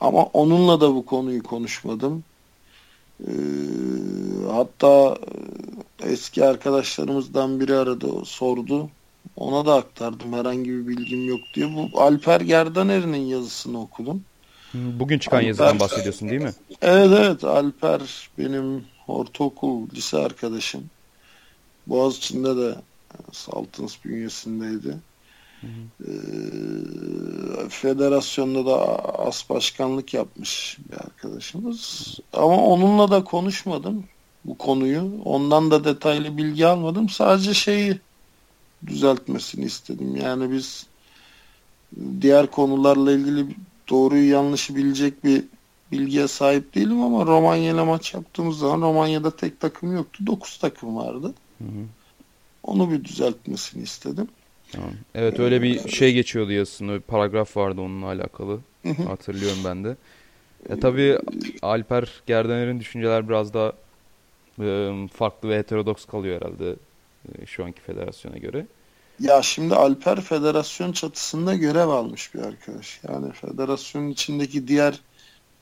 Ama onunla da bu konuyu konuşmadım. Ee, hatta e, eski arkadaşlarımızdan biri aradı, sordu. Ona da aktardım. Herhangi bir bilgim yok diye. Bu Alper Gerdaner'in yazısını okudum. Bugün çıkan Alper, yazıdan bahsediyorsun değil mi? Evet evet. Alper benim ortaokul, lise arkadaşım. Boğaziçi'nde de Saltins bünyesindeydi. Hı hı. Ee, federasyonda da as başkanlık yapmış bir arkadaşımız. Ama onunla da konuşmadım bu konuyu. Ondan da detaylı bilgi almadım. Sadece şeyi düzeltmesini istedim. Yani biz diğer konularla ilgili doğruyu yanlışı bilecek bir bilgiye sahip değilim ama Romanya ile maç yaptığımız zaman Romanya'da tek takım yoktu. Dokuz takım vardı. Hı hı. Onu bir düzeltmesini istedim. Tamam. Evet öyle bir şey geçiyordu yazısında. Bir paragraf vardı onunla alakalı. Hı hı. Hatırlıyorum ben de. E tabii Alper Gerdener'in düşünceler biraz daha e, farklı ve heterodoks kalıyor herhalde şu anki federasyona göre. Ya şimdi Alper federasyon çatısında görev almış bir arkadaş. Yani federasyonun içindeki diğer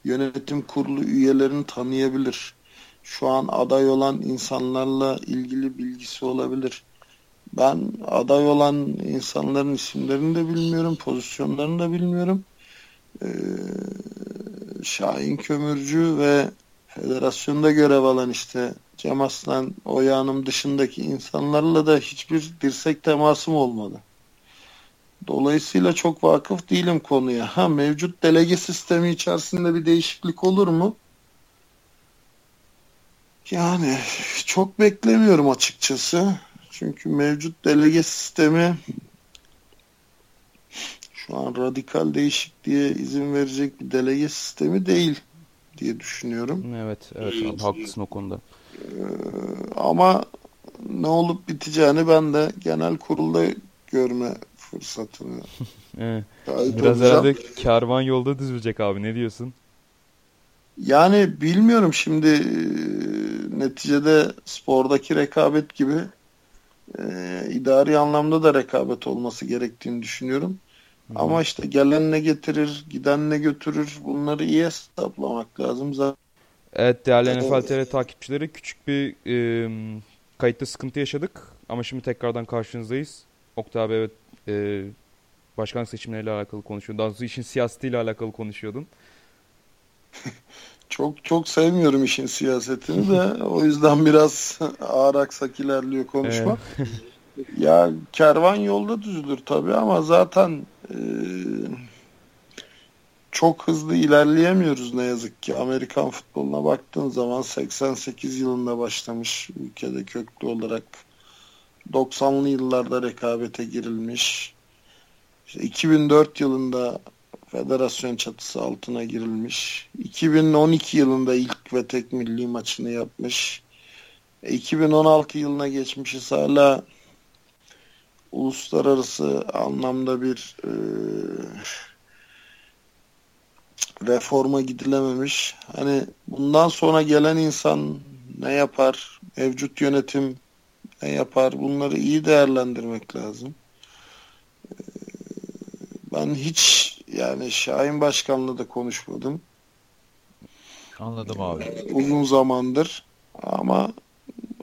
yönetim kurulu üyelerini tanıyabilir. Şu an aday olan insanlarla ilgili bilgisi olabilir. Ben aday olan insanların isimlerini de bilmiyorum, pozisyonlarını da bilmiyorum. Ee, Şahin Kömürcü ve federasyonda görev alan işte Cem Aslan, Oya Hanım dışındaki insanlarla da hiçbir dirsek temasım olmadı. Dolayısıyla çok vakıf değilim konuya. Ha mevcut delege sistemi içerisinde bir değişiklik olur mu? Yani çok beklemiyorum açıkçası. Çünkü mevcut delege sistemi şu an radikal değişikliğe izin verecek bir delege sistemi değil diye düşünüyorum. Evet, evet abi, haklısın o konuda. Ee, ama ne olup biteceğini ben de genel kurulda görme fırsatını Evet. Biraz olacağım. herhalde kervan yolda düzülecek abi ne diyorsun? Yani bilmiyorum şimdi e, neticede spordaki rekabet gibi e, idari anlamda da rekabet olması gerektiğini düşünüyorum. Ama işte gelen ne getirir, giden ne götürür bunları iyi hesaplamak lazım. Zaten Evet değerli Evet. NFL TR takipçileri küçük bir e, kayıtta sıkıntı yaşadık ama şimdi tekrardan karşınızdayız. Oktay abi evet e, başkanlık seçimleriyle alakalı konuşuyordun. Daha doğrusu işin siyasetiyle alakalı konuşuyordun. çok çok sevmiyorum işin siyasetini de o yüzden biraz ağır aksak ilerliyor konuşma. Ya kervan yolda düzülür tabii ama zaten e, çok hızlı ilerleyemiyoruz ne yazık ki. Amerikan futboluna baktığın zaman 88 yılında başlamış ülkede köklü olarak 90'lı yıllarda rekabete girilmiş. İşte 2004 yılında federasyon çatısı altına girilmiş. 2012 yılında ilk ve tek milli maçını yapmış. E, 2016 yılına geçmişiz hala uluslararası anlamda bir e, reforma gidilememiş. Hani bundan sonra gelen insan ne yapar? Mevcut yönetim ne yapar? Bunları iyi değerlendirmek lazım. E, ben hiç yani Şahin Başkan'la da konuşmadım Anladım abi. uzun zamandır ama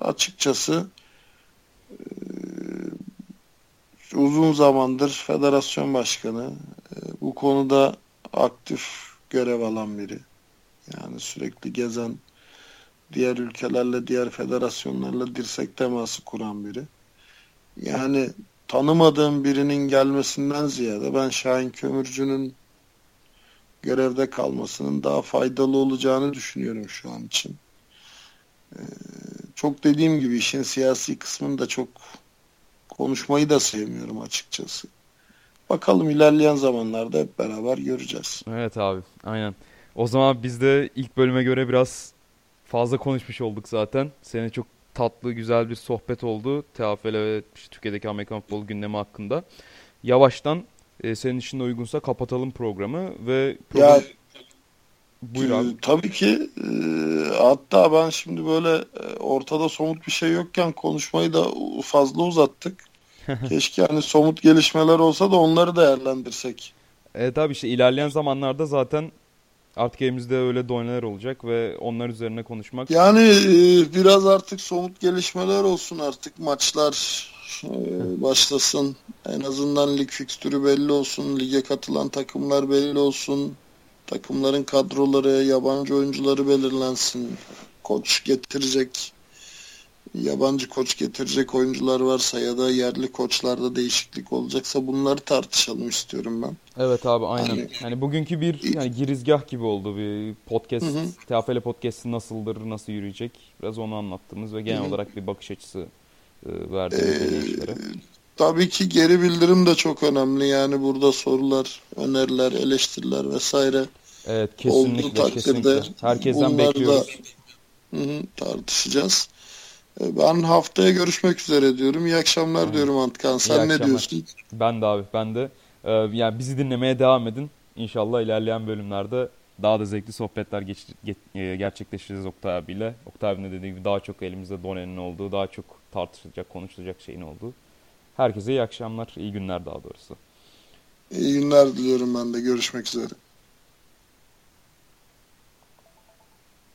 açıkçası e, uzun zamandır federasyon başkanı e, bu konuda aktif görev alan biri. Yani sürekli gezen diğer ülkelerle, diğer federasyonlarla dirsek teması kuran biri. Yani tanımadığım birinin gelmesinden ziyade ben Şahin Kömürcü'nün görevde kalmasının daha faydalı olacağını düşünüyorum şu an için. Ee, çok dediğim gibi işin siyasi kısmını da çok konuşmayı da sevmiyorum açıkçası. Bakalım ilerleyen zamanlarda hep beraber göreceğiz. Evet abi aynen. O zaman biz de ilk bölüme göre biraz fazla konuşmuş olduk zaten. Senin çok tatlı güzel bir sohbet oldu. TFL ve işte Türkiye'deki Amerikan futbolu gündemi hakkında. Yavaştan e, senin için de uygunsa kapatalım programı ve Ya program... Buyur e, abi. tabii ki e, hatta ben şimdi böyle e, ortada somut bir şey yokken konuşmayı da fazla uzattık. Keşke hani somut gelişmeler olsa da onları değerlendirsek. Evet abi işte ilerleyen zamanlarda zaten artık elimizde öyle doneler olacak ve onlar üzerine konuşmak Yani e, biraz artık somut gelişmeler olsun artık maçlar e, başlasın. En azından lig fikstürü belli olsun. Lige katılan takımlar belli olsun. Takımların kadroları, yabancı oyuncuları belirlensin. Koç getirecek, yabancı koç getirecek oyuncular varsa ya da yerli koçlarda değişiklik olacaksa bunları tartışalım istiyorum ben. Evet abi aynen. Yani- Yani bugünkü bir yani girizgah gibi oldu bir podcast. Hı hı. TFL podcast'i nasıldır, nasıl yürüyecek? Biraz onu anlattığımız ve genel Hı hı. olarak bir bakış açısı e, verdiğimiz Ee. Tabii ki geri bildirim de çok önemli. Yani burada sorular, öneriler, eleştiriler vesaire Evet olduğu kesinlikle takdirde kesinlikle. Herkesten da bekliyoruz. hı hı, tartışacağız. Ee, Ben haftaya görüşmek üzere diyorum. İyi akşamlar Aynen. diyorum Antkan. İyi Sen ne akşamlar. diyorsun? Ben de abi ben de. Ee, yani bizi dinlemeye devam edin. İnşallah ilerleyen bölümlerde daha da zevkli sohbetler geç, ge- e, gerçekleştireceğiz Oktay abiyle. Oktay abinin de dediği gibi daha çok elimizde donenin olduğu, daha çok tartışılacak, konuşulacak şeyin olduğu. Herkese iyi akşamlar, iyi günler daha doğrusu. İyi günler diliyorum ben de. Görüşmek üzere.